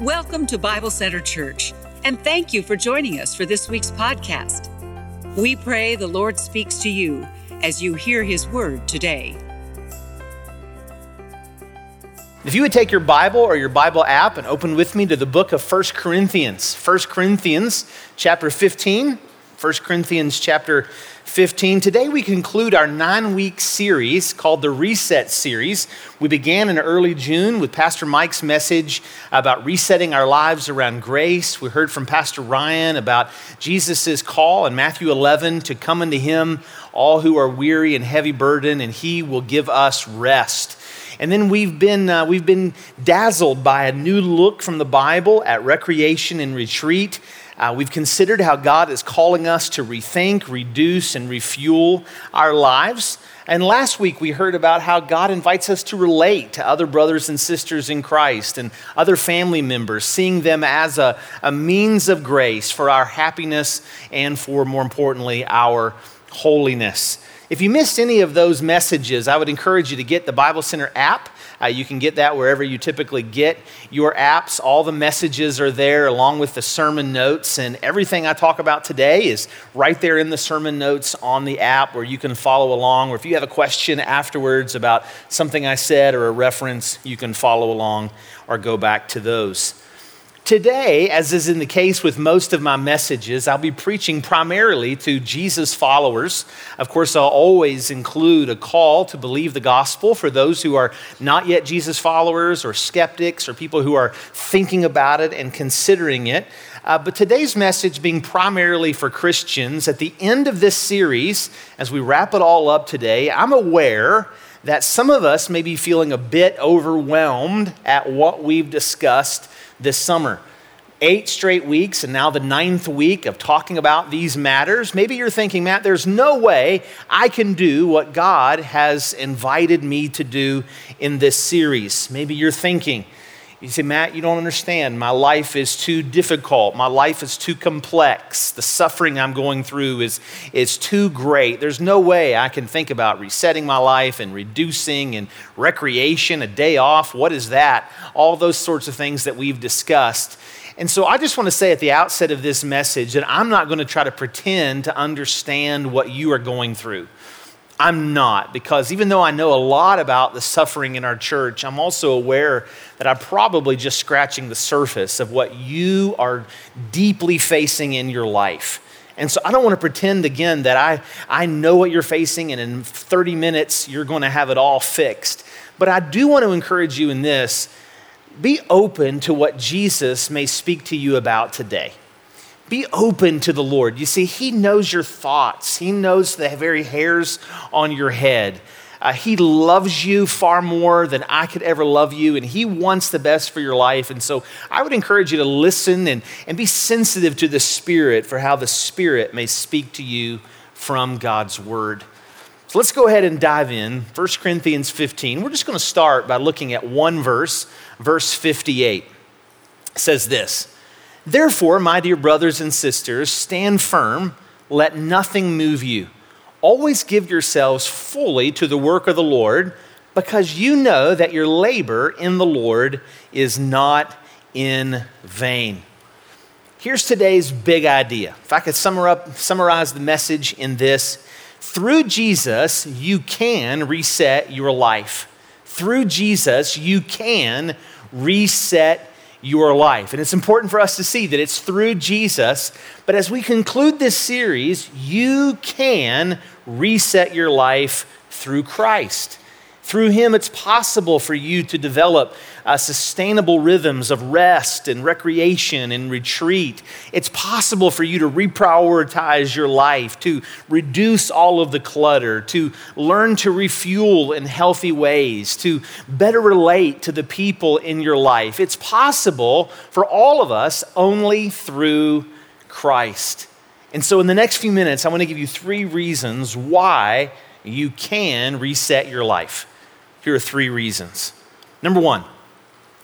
Welcome to Bible Center Church, and thank you for joining us for this week's podcast. We pray the Lord speaks to you as you hear his word today. If you would take your Bible or your Bible app and open with me to the book of 1 Corinthians, 1 Corinthians chapter 15, 1 Corinthians chapter 15. Today we conclude our nine week series called the Reset Series. We began in early June with Pastor Mike's message about resetting our lives around grace. We heard from Pastor Ryan about Jesus' call in Matthew 11 to come unto him, all who are weary and heavy burden, and he will give us rest. And then we've been, uh, we've been dazzled by a new look from the Bible at recreation and retreat. Uh, we've considered how God is calling us to rethink, reduce, and refuel our lives. And last week we heard about how God invites us to relate to other brothers and sisters in Christ and other family members, seeing them as a, a means of grace for our happiness and for, more importantly, our holiness. If you missed any of those messages, I would encourage you to get the Bible Center app. Uh, you can get that wherever you typically get your apps. All the messages are there along with the sermon notes, and everything I talk about today is right there in the sermon notes on the app where you can follow along. Or if you have a question afterwards about something I said or a reference, you can follow along or go back to those. Today, as is in the case with most of my messages, I'll be preaching primarily to Jesus followers. Of course, I'll always include a call to believe the gospel for those who are not yet Jesus followers or skeptics or people who are thinking about it and considering it. Uh, but today's message being primarily for Christians, at the end of this series, as we wrap it all up today, I'm aware that some of us may be feeling a bit overwhelmed at what we've discussed this summer. Eight straight weeks, and now the ninth week of talking about these matters. Maybe you're thinking, Matt, there's no way I can do what God has invited me to do in this series. Maybe you're thinking, you say, Matt, you don't understand. My life is too difficult. My life is too complex. The suffering I'm going through is, is too great. There's no way I can think about resetting my life and reducing and recreation, a day off. What is that? All those sorts of things that we've discussed. And so I just want to say at the outset of this message that I'm not going to try to pretend to understand what you are going through. I'm not, because even though I know a lot about the suffering in our church, I'm also aware that I'm probably just scratching the surface of what you are deeply facing in your life. And so I don't want to pretend again that I, I know what you're facing and in 30 minutes you're going to have it all fixed. But I do want to encourage you in this be open to what Jesus may speak to you about today. Be open to the Lord. You see, He knows your thoughts, He knows the very hairs on your head. Uh, he loves you far more than I could ever love you, and He wants the best for your life. And so I would encourage you to listen and, and be sensitive to the Spirit for how the Spirit may speak to you from God's Word. So let's go ahead and dive in. 1 Corinthians 15. We're just going to start by looking at one verse, verse 58. It says this. Therefore, my dear brothers and sisters, stand firm, let nothing move you. Always give yourselves fully to the work of the Lord, because you know that your labor in the Lord is not in vain. Here's today's big idea. If I could summarize the message in this through Jesus, you can reset your life. Through Jesus, you can reset your life. And it's important for us to see that it's through Jesus. But as we conclude this series, you can reset your life through Christ. Through Him, it's possible for you to develop uh, sustainable rhythms of rest and recreation and retreat. It's possible for you to reprioritize your life, to reduce all of the clutter, to learn to refuel in healthy ways, to better relate to the people in your life. It's possible for all of us only through Christ. And so, in the next few minutes, I want to give you three reasons why you can reset your life. Here are three reasons. Number one,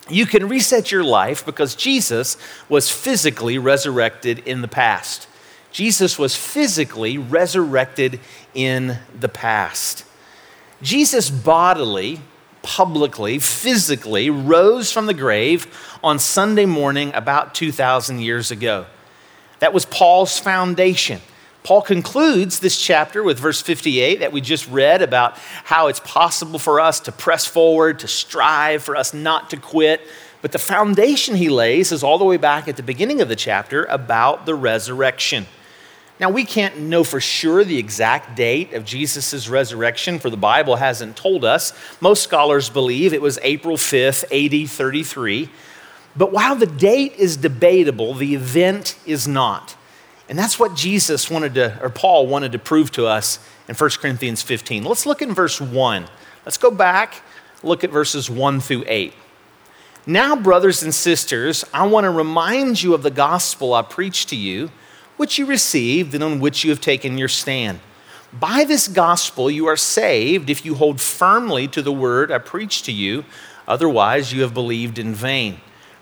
you can reset your life because Jesus was physically resurrected in the past. Jesus was physically resurrected in the past. Jesus bodily publicly, physically rose from the grave on Sunday morning about 2,000 years ago. That was Paul's foundation. Paul concludes this chapter with verse 58 that we just read about how it's possible for us to press forward, to strive, for us not to quit. But the foundation he lays is all the way back at the beginning of the chapter about the resurrection. Now, we can't know for sure the exact date of Jesus' resurrection, for the Bible hasn't told us. Most scholars believe it was April 5th, AD 33. But while the date is debatable, the event is not. And that's what Jesus wanted to, or Paul wanted to prove to us in 1 Corinthians 15. Let's look in verse 1. Let's go back, look at verses 1 through 8. Now, brothers and sisters, I want to remind you of the gospel I preached to you, which you received and on which you have taken your stand. By this gospel you are saved if you hold firmly to the word I preached to you, otherwise, you have believed in vain.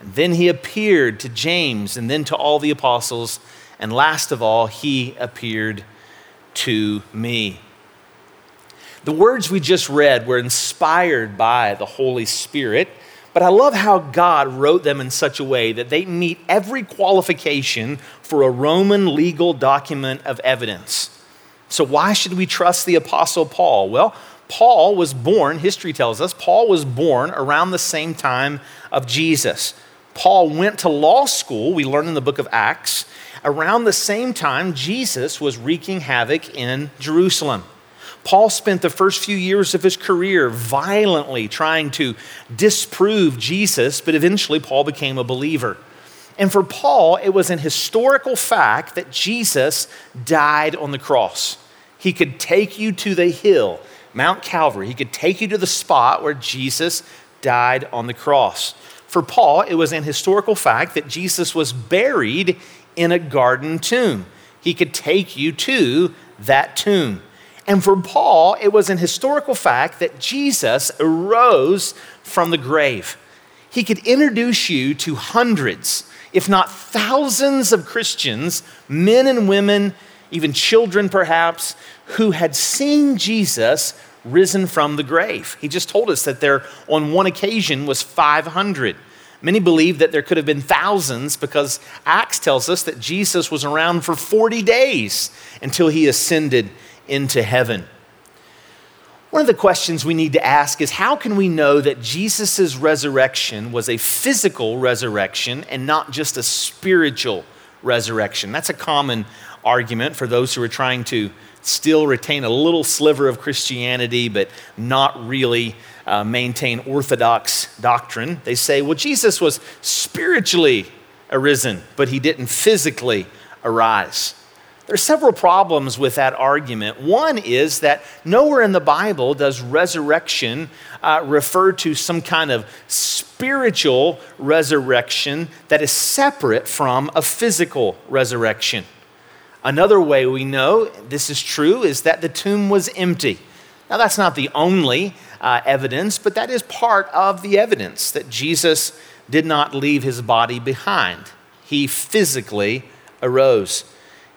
And then he appeared to James and then to all the apostles. And last of all, he appeared to me. The words we just read were inspired by the Holy Spirit, but I love how God wrote them in such a way that they meet every qualification for a Roman legal document of evidence. So, why should we trust the Apostle Paul? Well, Paul was born, history tells us, Paul was born around the same time of Jesus. Paul went to law school, we learn in the book of Acts, around the same time Jesus was wreaking havoc in Jerusalem. Paul spent the first few years of his career violently trying to disprove Jesus, but eventually Paul became a believer. And for Paul, it was an historical fact that Jesus died on the cross. He could take you to the hill, Mount Calvary. He could take you to the spot where Jesus died on the cross. For Paul, it was an historical fact that Jesus was buried in a garden tomb. He could take you to that tomb. And for Paul, it was an historical fact that Jesus arose from the grave. He could introduce you to hundreds, if not thousands, of Christians, men and women, even children perhaps, who had seen Jesus risen from the grave. He just told us that there, on one occasion, was 500. Many believe that there could have been thousands because Acts tells us that Jesus was around for 40 days until he ascended into heaven. One of the questions we need to ask is how can we know that Jesus' resurrection was a physical resurrection and not just a spiritual resurrection? That's a common argument for those who are trying to still retain a little sliver of Christianity, but not really uh, maintain orthodox doctrine. They say, well, Jesus was spiritually arisen, but he didn't physically arise. There are several problems with that argument. One is that nowhere in the Bible does resurrection uh, refer to some kind of spiritual resurrection that is separate from a physical resurrection. Another way we know this is true is that the tomb was empty. Now, that's not the only uh, evidence, but that is part of the evidence that Jesus did not leave his body behind. He physically arose.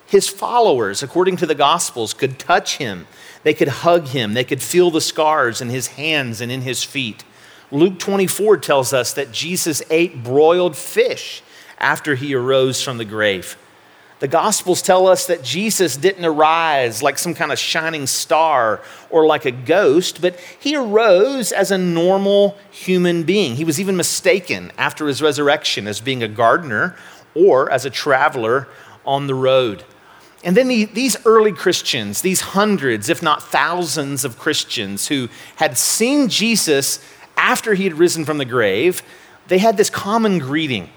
His followers, according to the Gospels, could touch him, they could hug him, they could feel the scars in his hands and in his feet. Luke 24 tells us that Jesus ate broiled fish after he arose from the grave. The Gospels tell us that Jesus didn't arise like some kind of shining star or like a ghost, but he arose as a normal human being. He was even mistaken after his resurrection as being a gardener or as a traveler on the road. And then the, these early Christians, these hundreds, if not thousands of Christians who had seen Jesus after he had risen from the grave, they had this common greeting.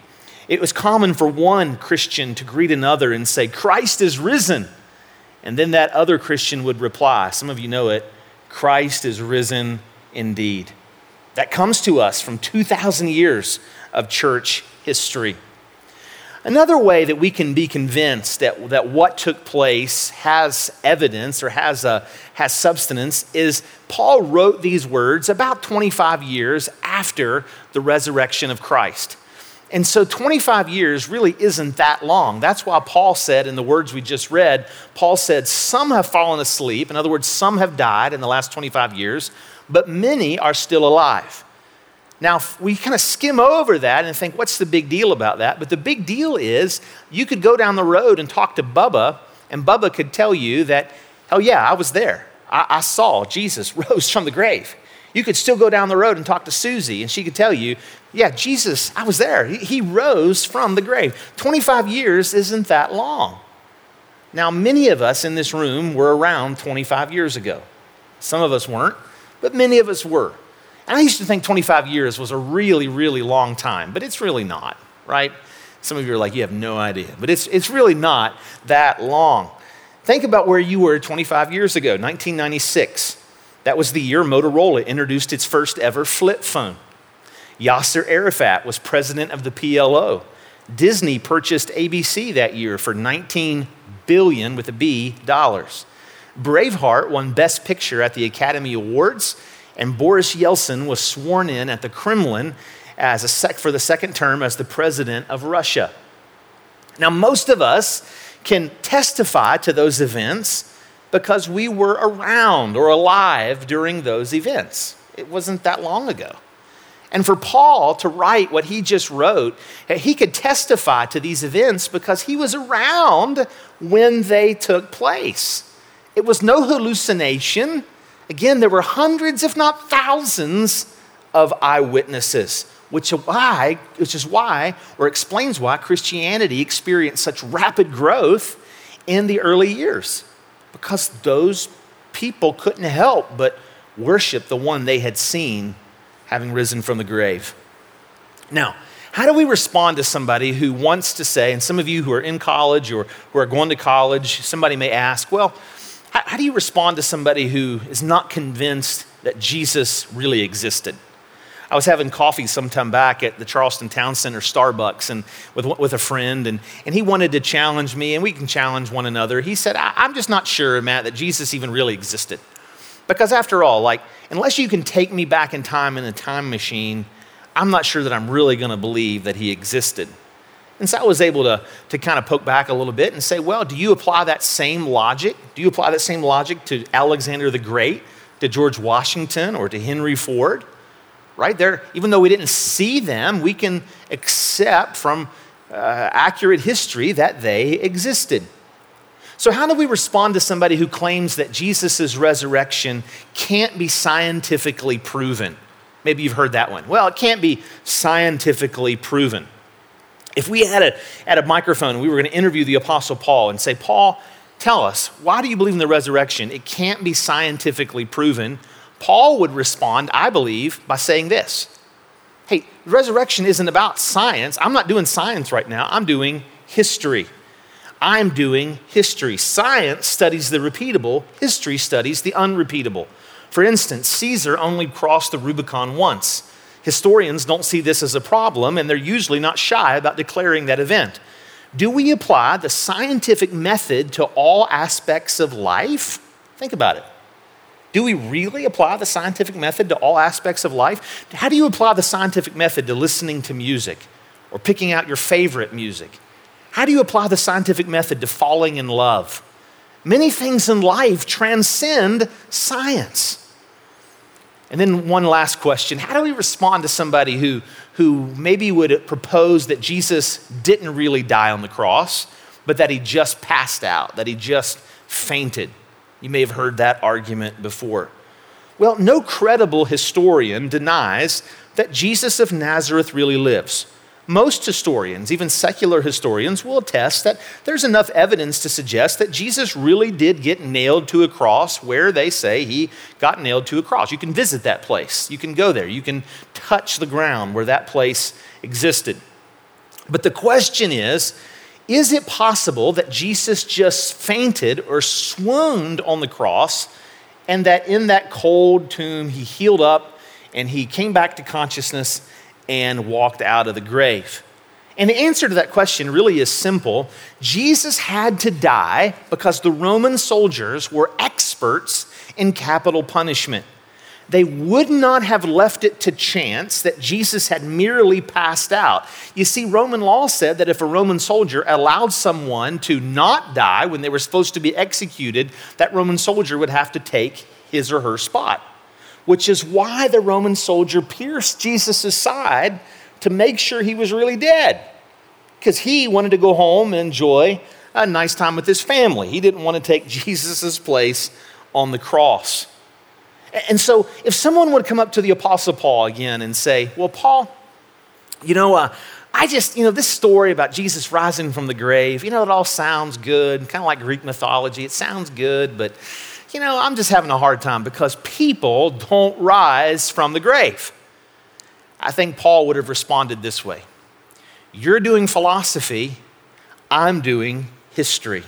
It was common for one Christian to greet another and say, Christ is risen. And then that other Christian would reply, some of you know it, Christ is risen indeed. that comes to us from 2,000 years of church history. Another way that we can be convinced that, that what took place has evidence or has, a, has substance is Paul wrote these words about 25 years after the resurrection of Christ. And so 25 years really isn't that long. That's why Paul said in the words we just read, Paul said, Some have fallen asleep. In other words, some have died in the last 25 years, but many are still alive. Now, we kind of skim over that and think, what's the big deal about that? But the big deal is you could go down the road and talk to Bubba, and Bubba could tell you that, oh, yeah, I was there. I, I saw Jesus rose from the grave. You could still go down the road and talk to Susie, and she could tell you, yeah, Jesus, I was there. He, rose from the grave. 25 years isn't that long. Now, many of us in this room were around 25 years ago. Some of us weren't, but many of us were. And I used to think 25 years was a really, really long time, but it's really not, right? Some of you are like, you have no idea, but it's, it's really not that long. Think about where you were 25 years ago, 1996. That was the year Motorola introduced its first ever flip phone. Yasser Arafat was president of the PLO. Disney purchased ABC that year for 19 billion with a B dollars. Braveheart won Best Picture at the Academy Awards and Boris Yeltsin was sworn in at the Kremlin as a sec- for the second term as the president of Russia. Now, most of us can testify to those events because we were around or alive during those events. It wasn't that long ago. And for Paul to write what he just wrote, he could testify to these events because he was around when they took place. It was no hallucination. Again, there were hundreds, if not thousands, of eyewitnesses, which, why, which is why, or explains why, Christianity experienced such rapid growth in the early years. Because those people couldn't help but worship the one they had seen having risen from the grave. Now, how do we respond to somebody who wants to say, and some of you who are in college or who are going to college, somebody may ask, well, how, do you respond to somebody who is not convinced that Jesus really existed? I was having coffee sometime back at the Charleston Town Center Starbucks and with, with a friend, and, and he wanted to challenge me, and we can challenge one another. He said, I'm just not sure, Matt, that Jesus even really existed. Because after all, like, unless you can take me back in time in a time machine, I'm not sure that I'm really going to believe that he existed. And so I was able to, to kind of poke back a little bit and say, well, do you apply that same logic? Do you apply that same logic to Alexander the Great, to George Washington, or to Henry Ford? Right there, even though we didn't see them, we can accept from uh, accurate history that they existed. So, how do we respond to somebody who claims that Jesus' resurrection can't be scientifically proven? Maybe you've heard that one. Well, it can't be scientifically proven. If we had a, had a microphone we were going to interview the Apostle Paul and say, Paul, tell us, why do you believe in the resurrection? It can't be scientifically proven. Paul would respond, I believe, by saying this Hey, resurrection isn't about science. I'm not doing science right now, I'm doing history. I'm doing history. Science studies the repeatable, history studies the unrepeatable. For instance, Caesar only crossed the Rubicon once. Historians don't see this as a problem, and they're usually not shy about declaring that event. Do we apply the scientific method to all aspects of life? Think about it. Do we really apply the scientific method to all aspects of life? How do you apply the scientific method to listening to music or picking out your favorite music? How do you apply the scientific method to falling in love? Many things in life transcend science. And then one last question How do we respond to somebody who, who maybe would propose that Jesus didn't really die on the cross, but that he just passed out, that he just fainted? You may have heard that argument before. Well, no credible historian denies that Jesus of Nazareth really lives. Most historians, even secular historians, will attest that there's enough evidence to suggest that Jesus really did get nailed to a cross where they say he got nailed to a cross. You can visit that place, you can go there, you can touch the ground where that place existed. But the question is is it possible that Jesus just fainted or swooned on the cross and that in that cold tomb he healed up and he came back to consciousness and walked out of the grave. And the answer to that question really is simple. Jesus had to die because the Roman soldiers were experts in capital punishment. They would not have left it to chance that Jesus had merely passed out. You see, Roman law said that if a Roman soldier allowed someone to not die when they were supposed to be executed, that Roman soldier would have to take his or her spot, which is why the Roman soldier pierced Jesus' side to make sure he was really dead. Because he wanted to go home and enjoy a nice time with his family. He didn't want to take Jesus' place on the cross. And so, if someone would come up to the Apostle Paul again and say, Well, Paul, you know, uh, I just, you know, this story about Jesus rising from the grave, you know, it all sounds good, kind of like Greek mythology. It sounds good, but, you know, I'm just having a hard time because people don't rise from the grave. I think Paul would have responded this way You're doing philosophy, I'm doing history.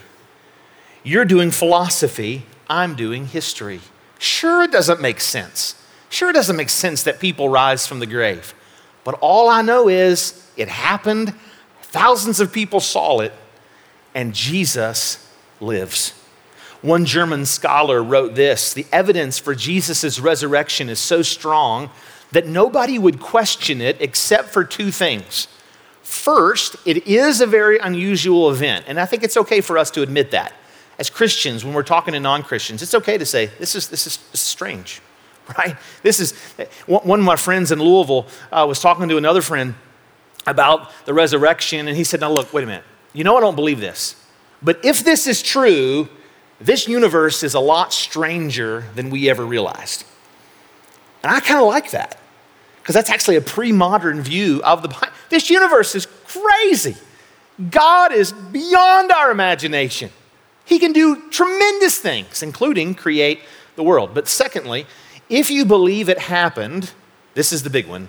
You're doing philosophy, I'm doing history. Sure, it doesn't make sense. Sure, it doesn't make sense that people rise from the grave. But all I know is it happened, thousands of people saw it, and Jesus lives. One German scholar wrote this The evidence for Jesus' resurrection is so strong that nobody would question it except for two things. First, it is a very unusual event, and I think it's okay for us to admit that as Christians, when we're talking to non Christians, it's okay to say, this is, this is, strange, right? This is, one of my friends in Louisville uh, was talking to another friend about the resurrection, and he said, Now, look, wait a minute. You know, I don't believe this. But if this is true, this universe is a lot stranger than we ever realized. And I kind of like that because that's actually a pre modern view of the Bible. This universe is crazy. God is beyond our imagination. He can do tremendous things, including create the world. But secondly, if you believe it happened, this is the big one,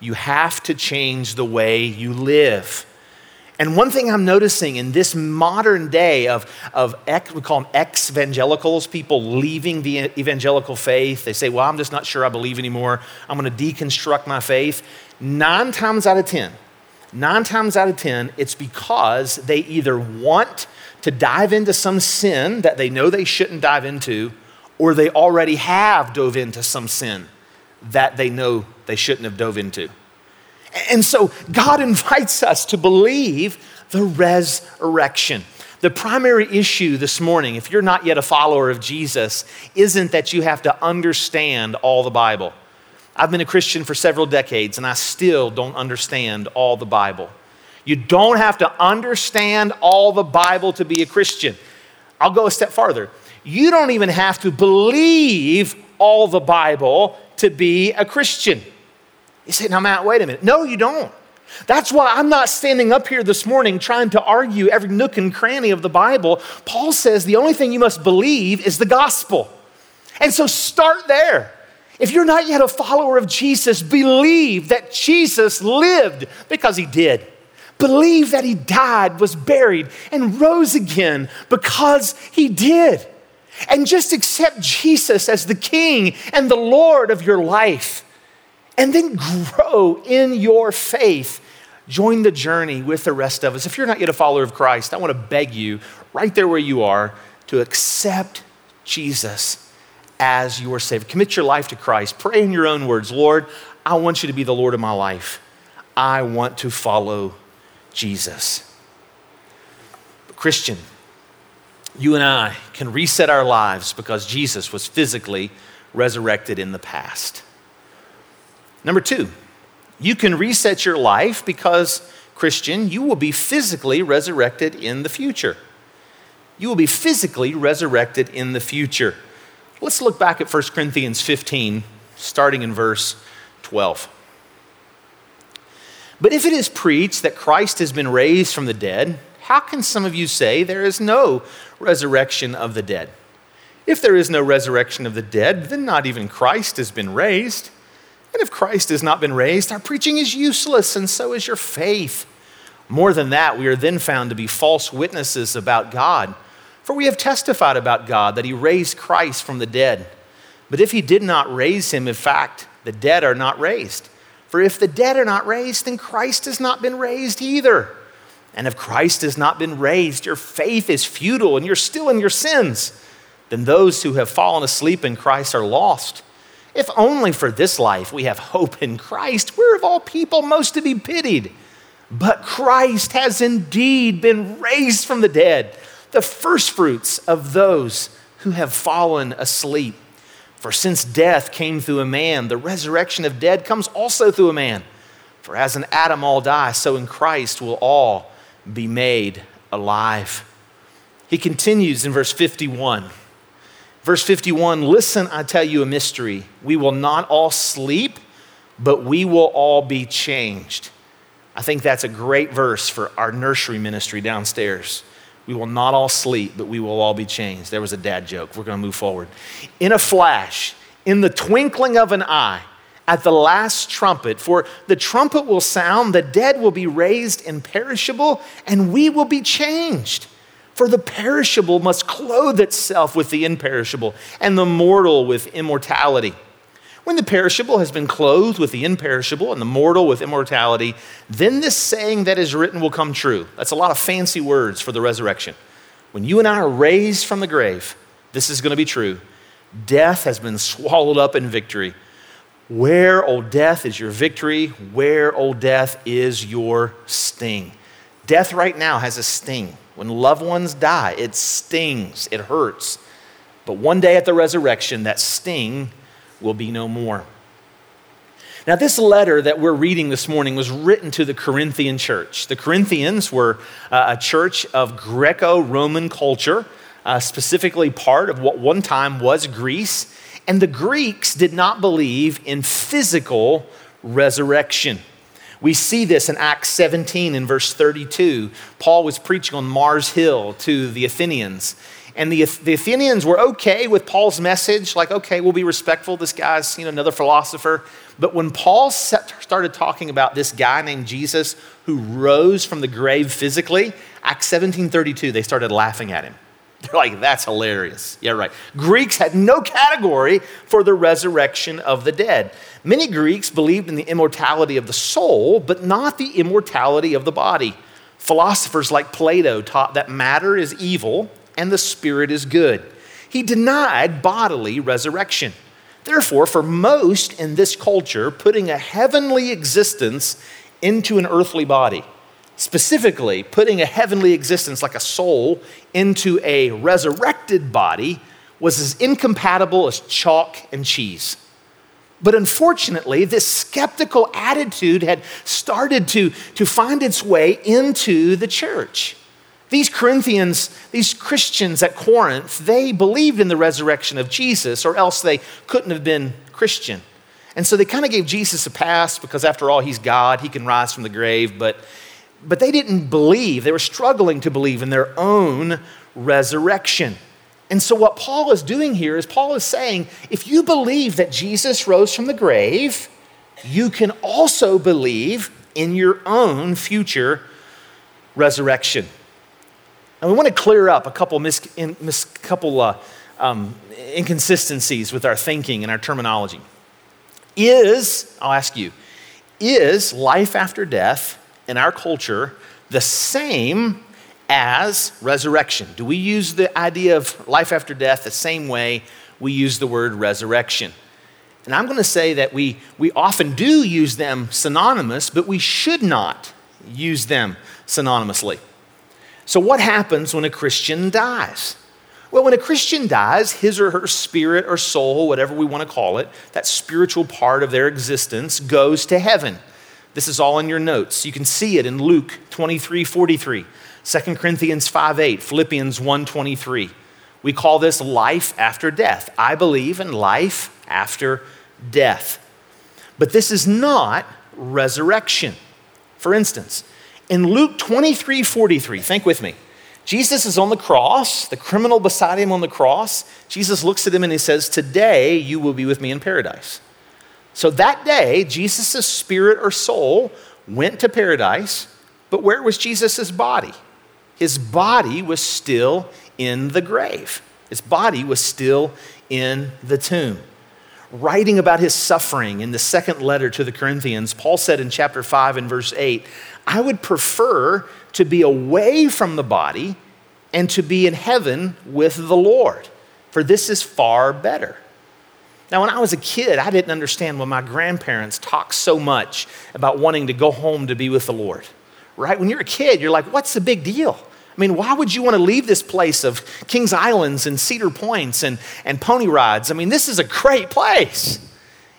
you have to change the way you live. And one thing I'm noticing in this modern day of, of ex, we call them ex evangelicals, people leaving the evangelical faith, they say, Well, I'm just not sure I believe anymore. I'm going to deconstruct my faith. Nine times out of 10, nine times out of 10, it's because they either want to dive into some sin that they know they shouldn't dive into, or they already have dove into some sin that they know they shouldn't have dove into. And so God invites us to believe the resurrection. The primary issue this morning, if you're not yet a follower of Jesus, isn't that you have to understand all the Bible. I've been a Christian for several decades and I still don't understand all the Bible. You don't have to understand all the Bible to be a Christian. I'll go a step farther. You don't even have to believe all the Bible to be a Christian. You say, now, Matt, wait a minute. No, you don't. That's why I'm not standing up here this morning trying to argue every nook and cranny of the Bible. Paul says the only thing you must believe is the gospel. And so start there. If you're not yet a follower of Jesus, believe that Jesus lived because he did. Believe that he died, was buried, and rose again because he did. And just accept Jesus as the King and the Lord of your life. And then grow in your faith. Join the journey with the rest of us. If you're not yet a follower of Christ, I want to beg you, right there where you are, to accept Jesus as your Savior. Commit your life to Christ. Pray in your own words Lord, I want you to be the Lord of my life. I want to follow Jesus. Christian, you and I can reset our lives because Jesus was physically resurrected in the past. Number two, you can reset your life because, Christian, you will be physically resurrected in the future. You will be physically resurrected in the future. Let's look back at 1 Corinthians 15, starting in verse 12. But if it is preached that Christ has been raised from the dead, how can some of you say there is no resurrection of the dead? If there is no resurrection of the dead, then not even Christ has been raised. And if Christ has not been raised, our preaching is useless, and so is your faith. More than that, we are then found to be false witnesses about God. For we have testified about God that he raised Christ from the dead. But if he did not raise him, in fact, the dead are not raised. For if the dead are not raised, then Christ has not been raised either. And if Christ has not been raised, your faith is futile and you're still in your sins. Then those who have fallen asleep in Christ are lost. If only for this life we have hope in Christ, we're of all people most to be pitied. But Christ has indeed been raised from the dead, the firstfruits of those who have fallen asleep. For since death came through a man, the resurrection of dead comes also through a man. For as in Adam all die, so in Christ will all be made alive. He continues in verse 51. Verse 51 Listen, I tell you a mystery. We will not all sleep, but we will all be changed. I think that's a great verse for our nursery ministry downstairs. We will not all sleep, but we will all be changed. There was a dad joke. We're going to move forward. In a flash, in the twinkling of an eye, at the last trumpet, for the trumpet will sound, the dead will be raised imperishable, and we will be changed. For the perishable must clothe itself with the imperishable, and the mortal with immortality. When the perishable has been clothed with the imperishable and the mortal with immortality, then this saying that is written will come true. That's a lot of fancy words for the resurrection. When you and I are raised from the grave, this is going to be true. Death has been swallowed up in victory. Where, O death, is your victory? Where, O death, is your sting? Death right now has a sting. When loved ones die, it stings, it hurts. But one day at the resurrection, that sting will be no more. Now, this letter that we're reading this morning was written to the Corinthian church. The Corinthians were uh, a church of Greco Roman culture, uh, specifically part of what one time was Greece. And the Greeks did not believe in physical resurrection. We see this in Acts 17 in verse 32. Paul was preaching on Mars Hill to the Athenians. And the, the Athenians were okay with Paul's message, like, okay, we'll be respectful. This guy's you know, another philosopher. But when Paul set, started talking about this guy named Jesus who rose from the grave physically, Acts 17:32, they started laughing at him. They're like, that's hilarious. Yeah, right. Greeks had no category for the resurrection of the dead. Many Greeks believed in the immortality of the soul, but not the immortality of the body. Philosophers like Plato taught that matter is evil and the spirit is good. He denied bodily resurrection. Therefore, for most in this culture, putting a heavenly existence into an earthly body specifically putting a heavenly existence like a soul into a resurrected body was as incompatible as chalk and cheese. But unfortunately, this skeptical attitude had started to, to find its way into the church. These Corinthians, these Christians at Corinth, they believed in the resurrection of Jesus, or else they couldn't have been Christian. And so they kind of gave Jesus a pass because, after all, he's God, he can rise from the grave, but but they didn't believe, they were struggling to believe in their own resurrection. And so, what Paul is doing here is Paul is saying if you believe that Jesus rose from the grave, you can also believe in your own future resurrection. And we want to clear up a couple, mis, in, mis, couple uh, um, inconsistencies with our thinking and our terminology. Is, I'll ask you, is life after death in our culture the same as resurrection? Do we use the idea of life after death the same way we use the word resurrection? And I'm going to say that we, we often do use them synonymous, but we should not use them synonymously. So, what happens when a Christian dies? Well, when a Christian dies, his or her spirit or soul, whatever we want to call it, that spiritual part of their existence goes to heaven. This is all in your notes. You can see it in Luke 23 43, 2 Corinthians 5 8, Philippians 1 23. We call this life after death. I believe in life after death. But this is not resurrection. For instance, in Luke 23 43, think with me. Jesus is on the cross, the criminal beside him on the cross. Jesus looks at him and he says, Today you will be with me in paradise. So that day, Jesus' spirit or soul went to paradise, but where was Jesus' body? His body was still in the grave, his body was still in the tomb. writing about his suffering in the second letter to the Corinthians, Paul said in chapter 5 and verse 8, I would prefer to be away from the body and to be in heaven with the Lord, for this is far better. Now, when I was a kid, I didn't understand when my grandparents talked so much about wanting to go home to be with the Lord, right? When you're a kid, you're like, what's the big deal? I mean, why would you want to leave this place of Kings Islands and Cedar Points and, and pony rides? I mean, this is a great place.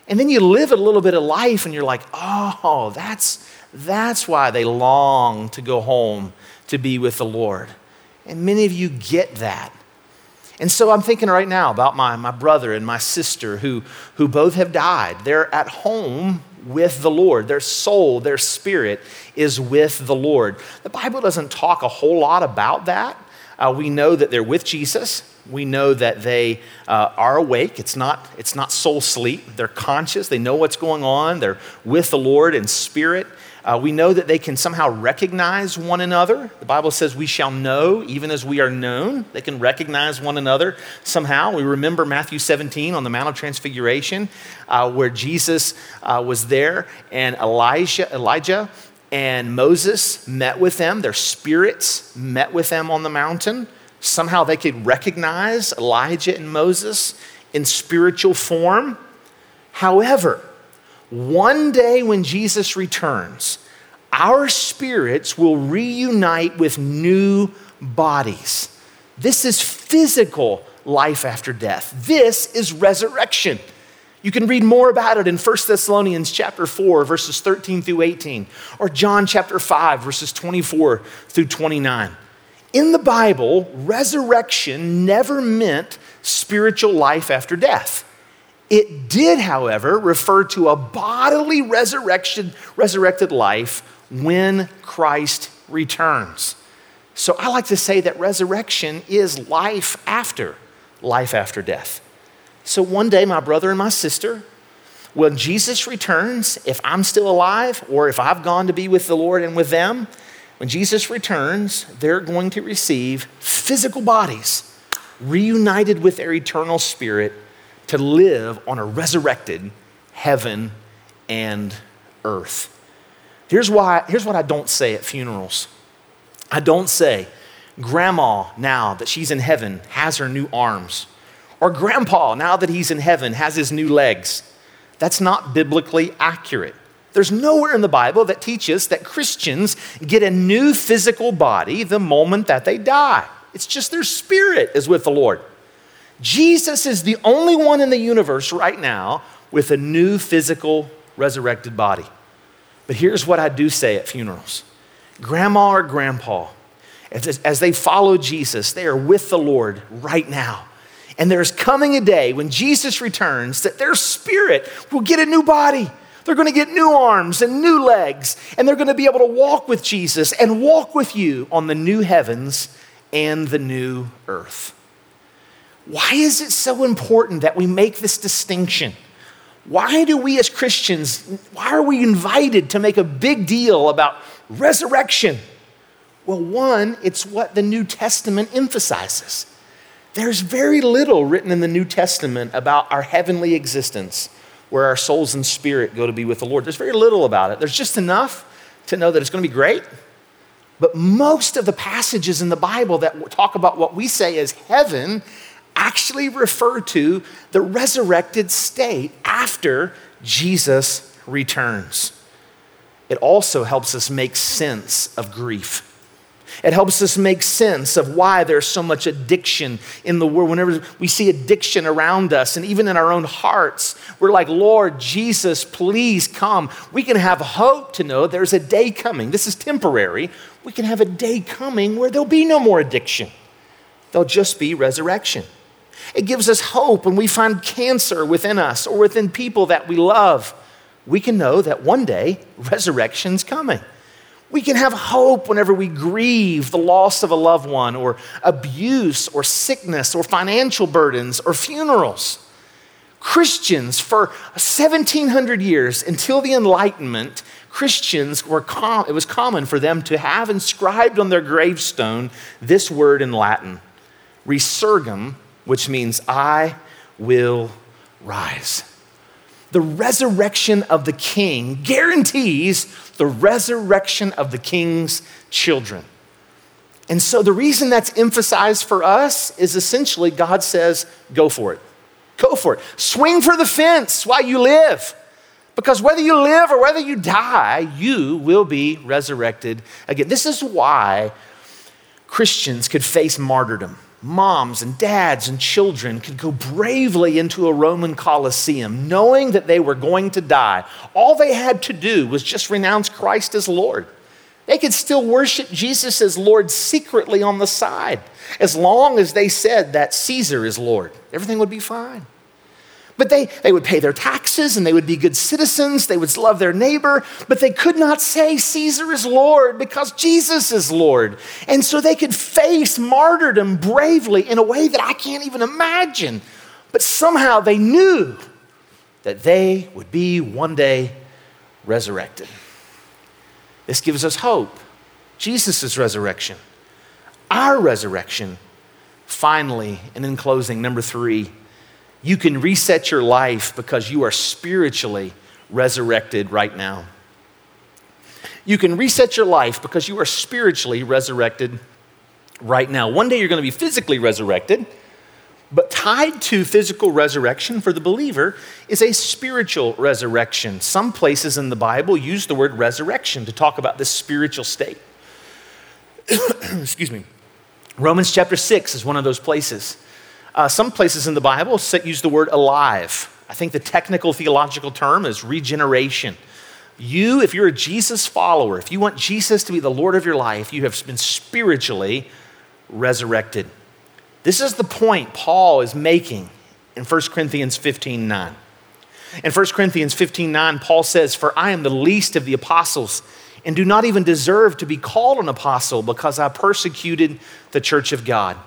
And then you live a little bit of life and you're like, oh, that's, that's why they long to go home to be with the Lord. And many of you get that. And so I'm thinking right now about my, my brother and my sister who, who both have died. They're at home with the Lord. Their soul, their spirit is with the Lord. The Bible doesn't talk a whole lot about that. Uh, we know that they're with Jesus. We know that they uh, are awake. It's not, it's not soul sleep. They're conscious. They know what's going on. They're with the Lord in spirit. Uh, we know that they can somehow recognize one another. The Bible says we shall know even as we are known. They can recognize one another somehow. We remember Matthew 17 on the Mount of Transfiguration, uh, where Jesus uh, was there and Elijah, Elijah and Moses met with them. Their spirits met with them on the mountain. Somehow they could recognize Elijah and Moses in spiritual form. However, one day when Jesus returns, our spirits will reunite with new bodies. This is physical life after death. This is resurrection. You can read more about it in 1 Thessalonians chapter 4 verses 13 through 18 or John chapter 5 verses 24 through 29. In the Bible, resurrection never meant spiritual life after death. It did, however, refer to a bodily resurrection, resurrected life when Christ returns. So I like to say that resurrection is life after life after death. So one day, my brother and my sister, when Jesus returns, if I'm still alive or if I've gone to be with the Lord and with them, when Jesus returns, they're going to receive physical bodies reunited with their eternal spirit to live on a resurrected heaven and earth. Here's, why, here's what I don't say at funerals I don't say, Grandma, now that she's in heaven, has her new arms. Or Grandpa, now that he's in heaven, has his new legs. That's not biblically accurate. There's nowhere in the Bible that teaches that Christians get a new physical body the moment that they die. It's just their spirit is with the Lord. Jesus is the only one in the universe right now with a new physical resurrected body. But here's what I do say at funerals Grandma or grandpa, as they follow Jesus, they are with the Lord right now. And there's coming a day when Jesus returns that their spirit will get a new body. They're going to get new arms and new legs, and they're going to be able to walk with Jesus and walk with you on the new heavens and the new earth. Why is it so important that we make this distinction? Why do we as Christians, why are we invited to make a big deal about resurrection? Well, one, it's what the New Testament emphasizes. There's very little written in the New Testament about our heavenly existence, where our souls and spirit go to be with the Lord. There's very little about it. There's just enough to know that it's going to be great. But most of the passages in the Bible that talk about what we say is heaven actually refer to the resurrected state after Jesus returns. It also helps us make sense of grief. It helps us make sense of why there's so much addiction in the world. Whenever we see addiction around us and even in our own hearts, we're like, Lord Jesus, please come. We can have hope to know there's a day coming. This is temporary. We can have a day coming where there'll be no more addiction, there'll just be resurrection. It gives us hope when we find cancer within us or within people that we love. We can know that one day resurrection's coming. We can have hope whenever we grieve the loss of a loved one, or abuse, or sickness, or financial burdens, or funerals. Christians, for 1700 years until the Enlightenment, Christians were com- it was common for them to have inscribed on their gravestone this word in Latin, resurgam, which means I will rise. the resurrection of the king guarantees the resurrection of the king's children. And so the reason that's emphasized for us is essentially God says, go for it. Go for it. Swing for the fence while you live. Because whether you live or whether you die, you will be resurrected again. This is why Christians could face martyrdom moms and dads and children could go bravely into a Roman Colosseum knowing that they were going to die. All they had to do was just renounce Christ as Lord. They could still worship Jesus as Lord secretly on the side. As long as they said that Caesar is Lord, everything would be fine. But they, they would pay their taxes and they would be good citizens. They would love their neighbor, but they could not say Caesar is Lord because Jesus is Lord. And so they could face martyrdom bravely in a way that I can't even imagine. But somehow they knew that they would be one day resurrected. This gives us hope. Jesus' resurrection, our resurrection. Finally, and in closing, number three, you can reset your life because you are spiritually resurrected right now. You can reset your life because you are spiritually resurrected right now. One day you're going to be physically resurrected, but tied to physical resurrection for the believer is a spiritual resurrection. Some places in the Bible use the word resurrection to talk about this spiritual state. Excuse me. Romans chapter 6 is one of those places. Uh, some places in the Bible use the word alive. I think the technical theological term is regeneration. You, if you're a Jesus follower, if you want Jesus to be the Lord of your life, you have been spiritually resurrected. This is the point Paul is making in 1 Corinthians 15 9. In 1 Corinthians 15 9, Paul says, For I am the least of the apostles and do not even deserve to be called an apostle because I persecuted the church of God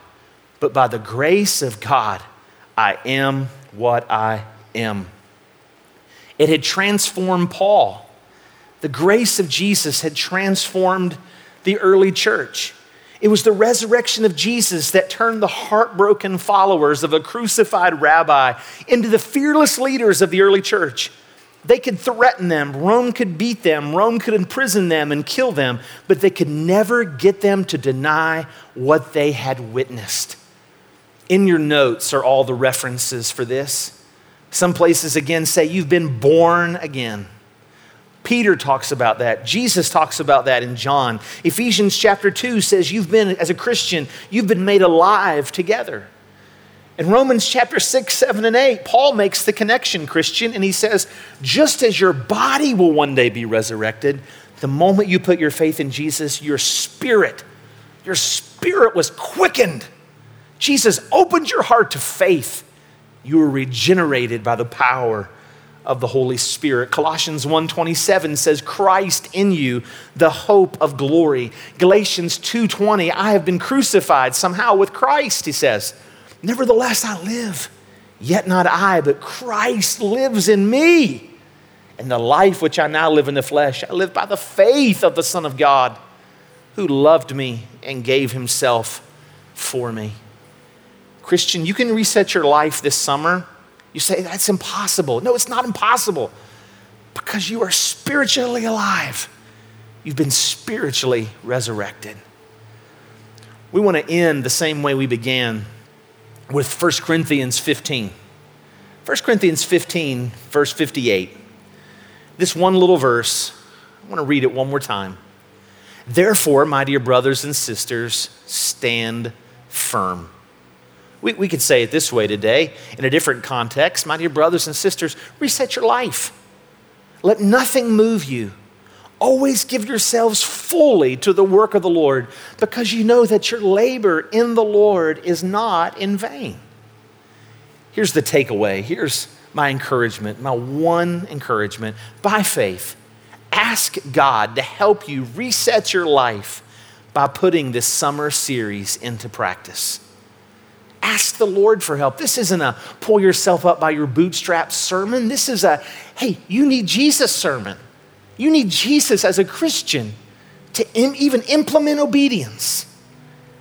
but by the grace of God, I am what I am. It had transformed Paul. The grace of Jesus had transformed the early church. It was the resurrection of Jesus that turned the heartbroken followers of a crucified rabbi into the fearless leaders of the early church. They could threaten them, Rome could beat them, Rome could imprison them and kill them, but they could never get them to deny what they had witnessed. In your notes are all the references for this. Some places again say you've been born again. Peter talks about that. Jesus talks about that in John. Ephesians chapter 2 says you've been, as a Christian, you've been made alive together. In Romans chapter 6, 7, and 8, Paul makes the connection, Christian, and he says, just as your body will one day be resurrected, the moment you put your faith in Jesus, your spirit, your spirit was quickened Jesus opened your heart to faith. You were regenerated by the power of the Holy Spirit. Colossians 1:27 says Christ in you, the hope of glory. Galatians 2:20, I have been crucified somehow with Christ, he says. Nevertheless I live, yet not I, but Christ lives in me. And the life which I now live in the flesh, I live by the faith of the Son of God who loved me and gave himself for me. Christian, you can reset your life this summer. You say, that's impossible. No, it's not impossible because you are spiritually alive. You've been spiritually resurrected. We want to end the same way we began with 1 Corinthians 15. 1 Corinthians 15, verse 58. This one little verse, I want to read it one more time. Therefore, my dear brothers and sisters, stand firm. We, we could say it this way today in a different context. My dear brothers and sisters, reset your life. Let nothing move you. Always give yourselves fully to the work of the Lord because you know that your labor in the Lord is not in vain. Here's the takeaway. Here's my encouragement, my one encouragement. By faith, ask God to help you reset your life by putting this summer series into practice. Ask the Lord for help. This isn't a pull yourself up by your bootstraps sermon. This is a, hey, you need Jesus sermon. You need Jesus as a Christian to Im- even implement obedience.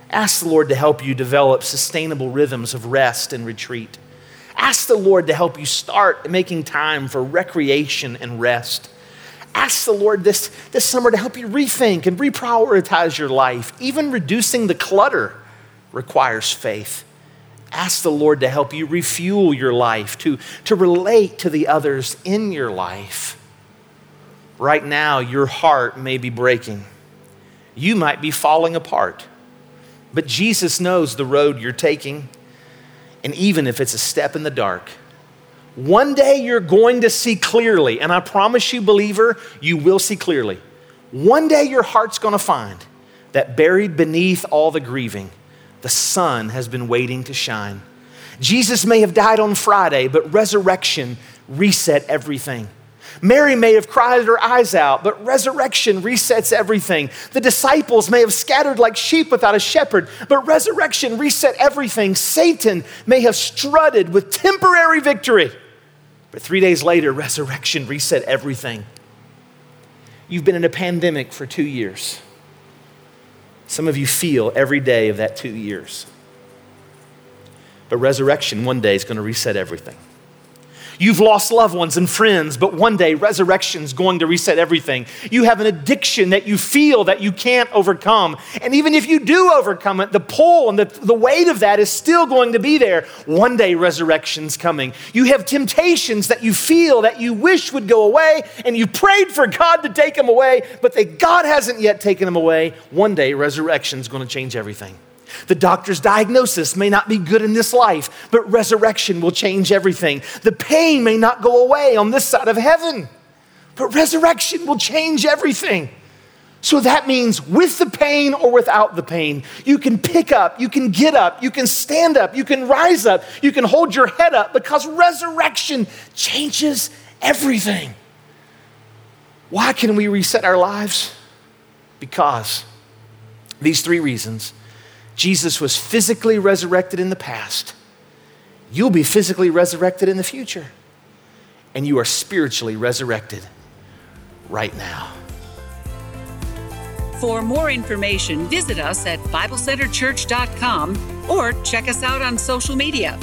Ask the Lord to help you develop sustainable rhythms of rest and retreat. Ask the Lord to help you start making time for recreation and rest. Ask the Lord this, this summer to help you rethink and reprioritize your life. Even reducing the clutter requires faith. Ask the Lord to help you refuel your life, to, to relate to the others in your life. Right now, your heart may be breaking. You might be falling apart. But Jesus knows the road you're taking, and even if it's a step in the dark, one day you're going to see clearly, and I promise you, believer, you will see clearly. One day your heart's going to find that buried beneath all the grieving, the sun has been waiting to shine. Jesus may have died on Friday, but resurrection reset everything. Mary may have cried her eyes out, but resurrection resets everything. The disciples may have scattered like sheep without a shepherd, but resurrection reset everything. Satan may have strutted with temporary victory, but three days later, resurrection reset everything. You've been in a pandemic for two years. Some of you feel every day of that two years. But resurrection one day is going to reset everything. You've lost loved ones and friends, but one day resurrection's going to reset everything. You have an addiction that you feel that you can't overcome. And even if you do overcome it, the pull and the, the weight of that is still going to be there. One day resurrection's coming. You have temptations that you feel that you wish would go away, and you prayed for God to take them away, but that God hasn't yet taken them away. One day resurrection's going to change everything. The doctor's diagnosis may not be good in this life, but resurrection will change everything. The pain may not go away on this side of heaven, but resurrection will change everything. So that means with the pain or without the pain, you can pick up, you can get up, you can stand up, you can rise up, you can hold your head up because resurrection changes everything. Why can we reset our lives? Because these three reasons Jesus was physically resurrected in the past. You'll be physically resurrected in the future. And you are spiritually resurrected right now. For more information, visit us at BibleCenterChurch.com or check us out on social media.